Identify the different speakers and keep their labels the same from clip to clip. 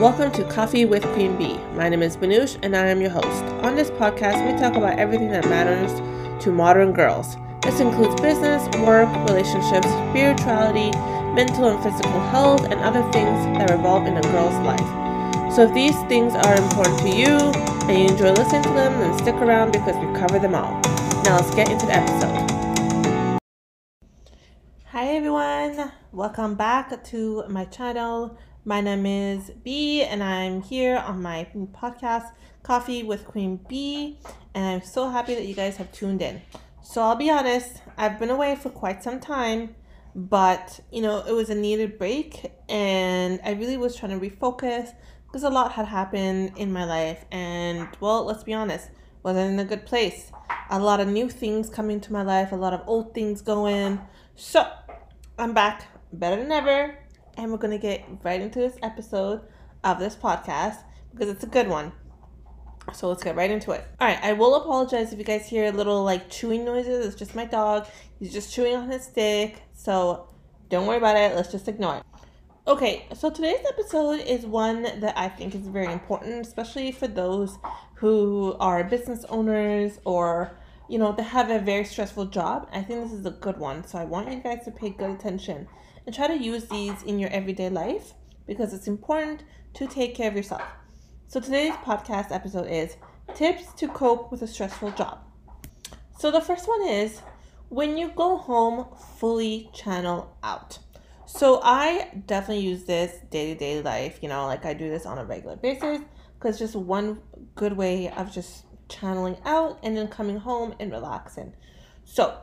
Speaker 1: Welcome to Coffee with Queen. My name is Banush and I am your host. On this podcast, we talk about everything that matters to modern girls. This includes business, work, relationships, spirituality, mental and physical health, and other things that revolve in a girl's life. So if these things are important to you and you enjoy listening to them, then stick around because we cover them all. Now let's get into the episode. Hi everyone, welcome back to my channel. My name is B, and I'm here on my podcast, Coffee with Queen Bee, and I'm so happy that you guys have tuned in. So, I'll be honest, I've been away for quite some time, but you know, it was a needed break, and I really was trying to refocus because a lot had happened in my life, and well, let's be honest, wasn't in a good place. A lot of new things coming to my life, a lot of old things going. So, I'm back better than ever and we're going to get right into this episode of this podcast because it's a good one. So let's get right into it. All right, I will apologize if you guys hear little like chewing noises. It's just my dog. He's just chewing on his stick. So don't worry about it. Let's just ignore it. Okay, so today's episode is one that I think is very important, especially for those who are business owners or you know they have a very stressful job. I think this is a good one. So I want you guys to pay good attention and try to use these in your everyday life because it's important to take care of yourself. So today's podcast episode is tips to cope with a stressful job. So the first one is when you go home, fully channel out. So I definitely use this day to day life, you know, like I do this on a regular basis because just one good way of just channeling out and then coming home and relaxing. So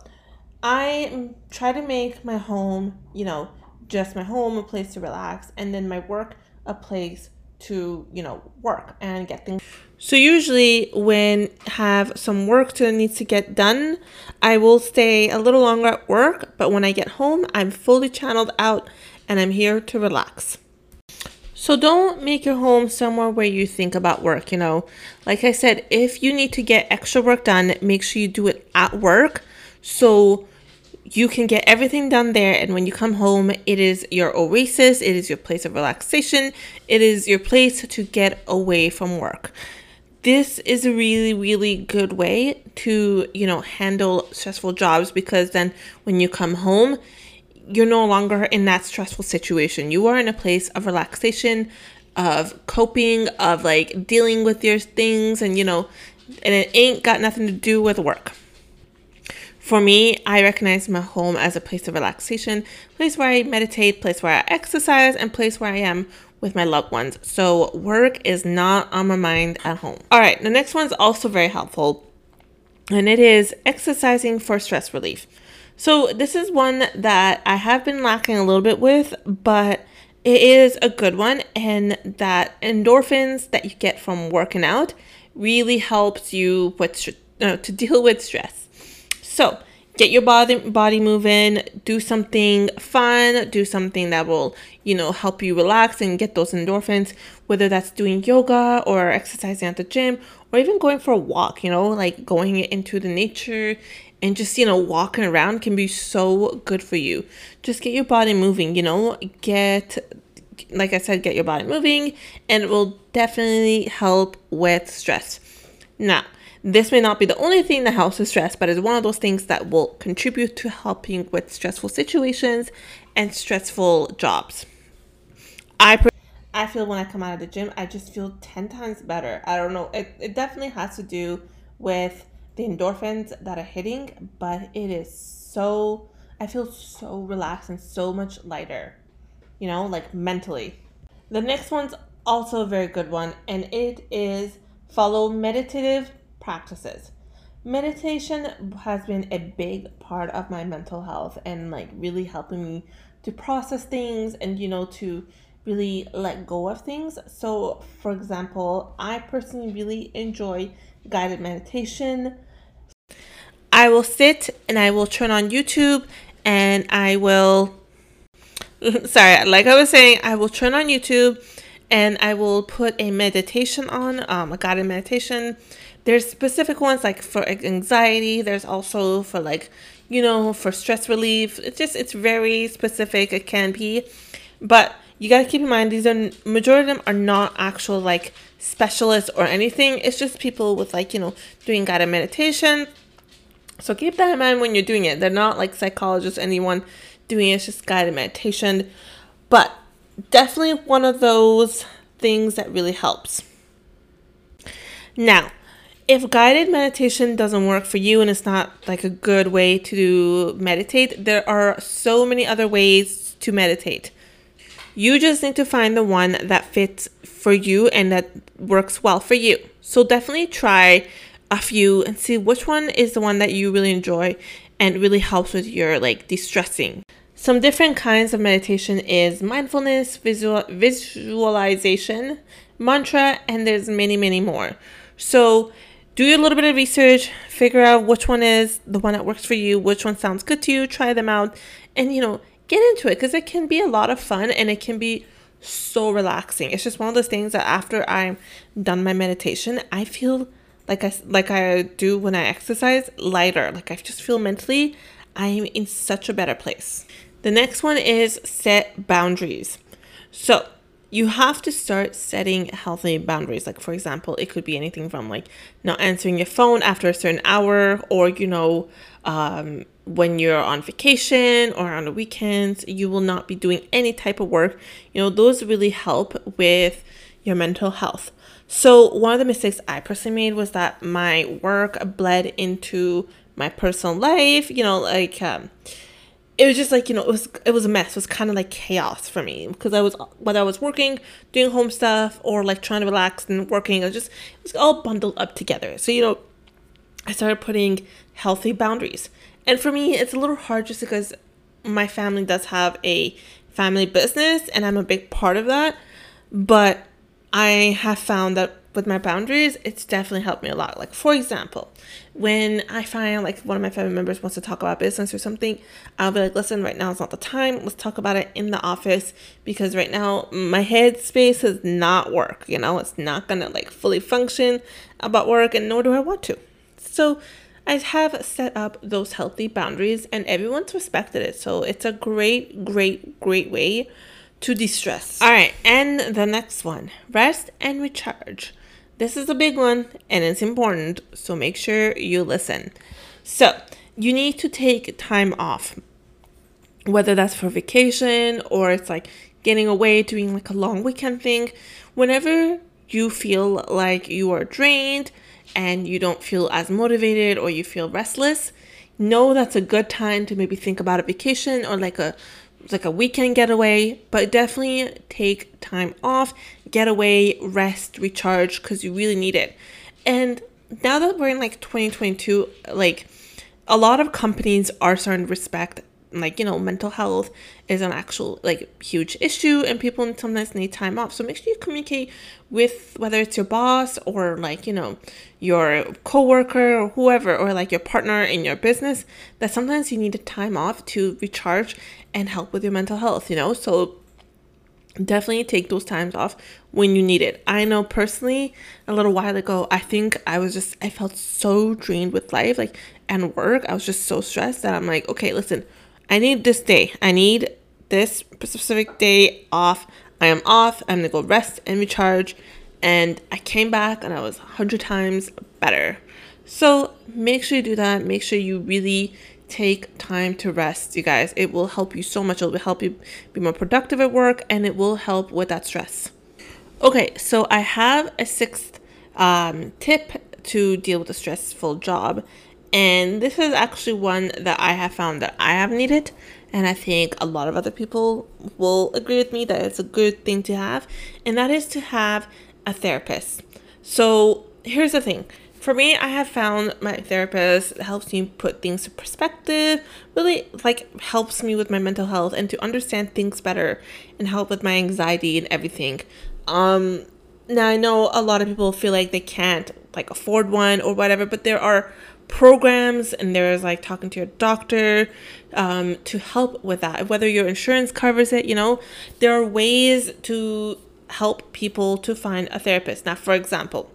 Speaker 1: I try to make my home, you know, just my home a place to relax, and then my work a place to, you know, work and get things. So usually when have some work that needs to get done, I will stay a little longer at work, but when I get home, I'm fully channeled out and I'm here to relax. So don't make your home somewhere where you think about work, you know. Like I said, if you need to get extra work done, make sure you do it at work. So you can get everything done there and when you come home it is your oasis it is your place of relaxation it is your place to get away from work. This is a really really good way to you know handle stressful jobs because then when you come home you're no longer in that stressful situation. You are in a place of relaxation of coping of like dealing with your things and you know and it ain't got nothing to do with work for me, I recognize my home as a place of relaxation, place where I meditate, place where I exercise, and place where I am with my loved ones. So work is not on my mind at home. All right, the next one's also very helpful, and it is exercising for stress relief. So this is one that I have been lacking a little bit with, but it is a good one, and that endorphins that you get from working out really helps you with uh, to deal with stress. So get your body body moving, do something fun, do something that will, you know, help you relax and get those endorphins, whether that's doing yoga or exercising at the gym or even going for a walk, you know, like going into the nature and just, you know, walking around can be so good for you. Just get your body moving, you know, get like I said, get your body moving and it will definitely help with stress. Now, this may not be the only thing that helps with stress, but it's one of those things that will contribute to helping with stressful situations and stressful jobs. I I feel when I come out of the gym, I just feel 10 times better. I don't know. It, it definitely has to do with the endorphins that are hitting, but it is so, I feel so relaxed and so much lighter, you know, like mentally. The next one's also a very good one, and it is follow meditative practices. Meditation has been a big part of my mental health and like really helping me to process things and you know to really let go of things. So, for example, I personally really enjoy guided meditation. I will sit and I will turn on YouTube and I will sorry, like I was saying, I will turn on YouTube and I will put a meditation on, um, a guided meditation there's specific ones like for anxiety there's also for like you know for stress relief it's just it's very specific it can be but you got to keep in mind these are majority of them are not actual like specialists or anything. It's just people with like, you know, doing guided meditation. So keep that in mind when you're doing it. They're not like psychologists, anyone doing it, it's just guided meditation. But definitely one of those things that really helps. Now, if guided meditation doesn't work for you and it's not like a good way to meditate, there are so many other ways to meditate. You just need to find the one that fits for you and that works well for you. So definitely try a few and see which one is the one that you really enjoy and really helps with your like distressing. Some different kinds of meditation is mindfulness, visual, visualization, mantra, and there's many, many more. So do a little bit of research, figure out which one is the one that works for you, which one sounds good to you, try them out, and you know, get into it because it can be a lot of fun and it can be so relaxing. It's just one of those things that after I'm done my meditation, I feel like I like I do when I exercise lighter. Like I just feel mentally I'm in such a better place. The next one is set boundaries. So you have to start setting healthy boundaries. Like, for example, it could be anything from like not answering your phone after a certain hour, or you know, um, when you're on vacation or on the weekends, you will not be doing any type of work. You know, those really help with your mental health. So, one of the mistakes I personally made was that my work bled into my personal life. You know, like, um, it was just like you know it was it was a mess. It was kind of like chaos for me because i was whether i was working doing home stuff or like trying to relax and working it was just it was all bundled up together. So you know i started putting healthy boundaries. And for me it's a little hard just because my family does have a family business and i'm a big part of that. But i have found that with my boundaries, it's definitely helped me a lot. Like, for example, when I find like one of my family members wants to talk about business or something, I'll be like, listen, right now is not the time. Let's talk about it in the office because right now my head space does not work. You know, it's not gonna like fully function about work, and nor do I want to. So, I have set up those healthy boundaries, and everyone's respected it. So, it's a great, great, great way to de stress. All right, and the next one rest and recharge. This is a big one and it's important, so make sure you listen. So, you need to take time off, whether that's for vacation or it's like getting away, doing like a long weekend thing. Whenever you feel like you are drained and you don't feel as motivated or you feel restless, know that's a good time to maybe think about a vacation or like a like a weekend getaway, but definitely take time off, get away, rest, recharge because you really need it. And now that we're in like 2022, like a lot of companies are starting to respect like you know mental health is an actual like huge issue and people sometimes need time off so make sure you communicate with whether it's your boss or like you know your coworker or whoever or like your partner in your business that sometimes you need a time off to recharge and help with your mental health you know so definitely take those times off when you need it. I know personally a little while ago, I think I was just I felt so drained with life like and work. I was just so stressed that I'm like, okay, listen, I need this day. I need this specific day off. I am off. I'm gonna go rest and recharge. And I came back and I was a hundred times better. So make sure you do that. Make sure you really take time to rest, you guys. It will help you so much. It will help you be more productive at work and it will help with that stress. Okay, so I have a sixth um, tip to deal with a stressful job, and this is actually one that I have found that I have needed. And I think a lot of other people will agree with me that it's a good thing to have. And that is to have a therapist. So here's the thing. For me, I have found my therapist helps me put things to perspective, really like helps me with my mental health and to understand things better and help with my anxiety and everything. Um now I know a lot of people feel like they can't like afford one or whatever, but there are programs and there's like talking to your doctor um, to help with that. Whether your insurance covers it you know there are ways to help people to find a therapist. Now for example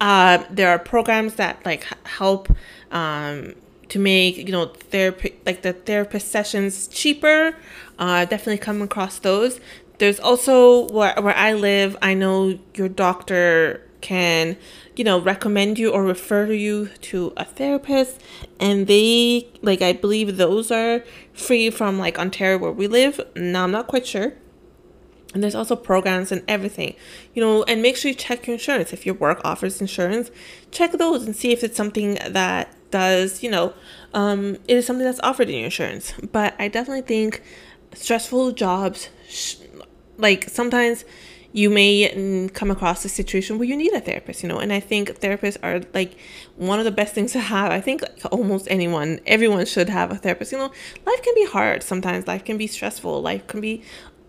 Speaker 1: uh, there are programs that like help um, to make you know therapy like the therapist sessions cheaper. Uh, definitely come across those. There's also where, where I live, I know your doctor can, you know, recommend you or refer you to a therapist. And they, like, I believe those are free from like Ontario where we live. Now, I'm not quite sure. And there's also programs and everything, you know, and make sure you check your insurance. If your work offers insurance, check those and see if it's something that does, you know, um, it is something that's offered in your insurance. But I definitely think stressful jobs, sh- like sometimes you may come across a situation where you need a therapist, you know, and I think therapists are like one of the best things to have. I think like almost anyone, everyone should have a therapist. You know, life can be hard sometimes, life can be stressful, life can be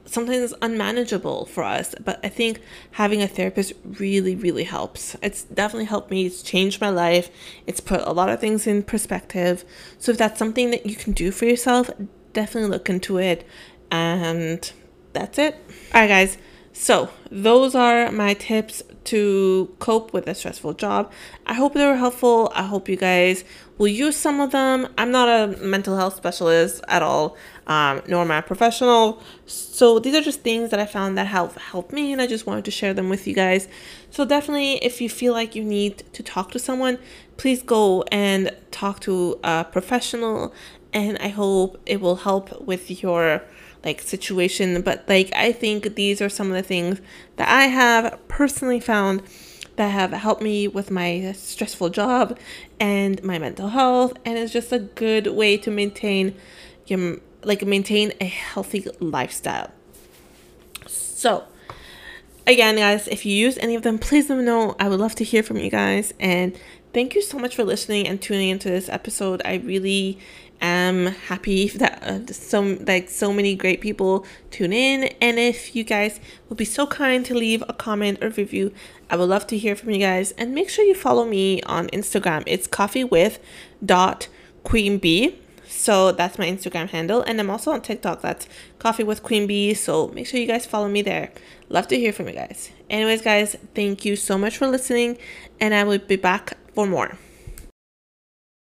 Speaker 1: sometimes unmanageable for us. But I think having a therapist really, really helps. It's definitely helped me. It's changed my life. It's put a lot of things in perspective. So if that's something that you can do for yourself, definitely look into it. And that's it. All right, guys. So, those are my tips to cope with a stressful job. I hope they were helpful. I hope you guys will use some of them. I'm not a mental health specialist at all, um, nor am I a professional. So, these are just things that I found that have helped me, and I just wanted to share them with you guys. So, definitely, if you feel like you need to talk to someone, please go and talk to a professional, and I hope it will help with your like situation. But like i think these are some of the things that i have personally found that have helped me with my stressful job and my mental health. And it's just a good way to maintain your like maintain a healthy lifestyle. So again guys if you use any of them please let me know. I would love to hear from you guys. And thank you so much for listening and tuning into this episode. I really am happy that uh, so like so many great people tune in. And if you guys will be so kind to leave a comment or review i would love to hear from you guys. And make sure you follow me on instagram. It's coffee with dot queen bee. So that's my instagram handle. And i'm also on tiktok. That's coffee with queen bee. So make sure you guys follow me there. Love to hear from you guys. Anyways guys thank you so much for listening. And i will be back for more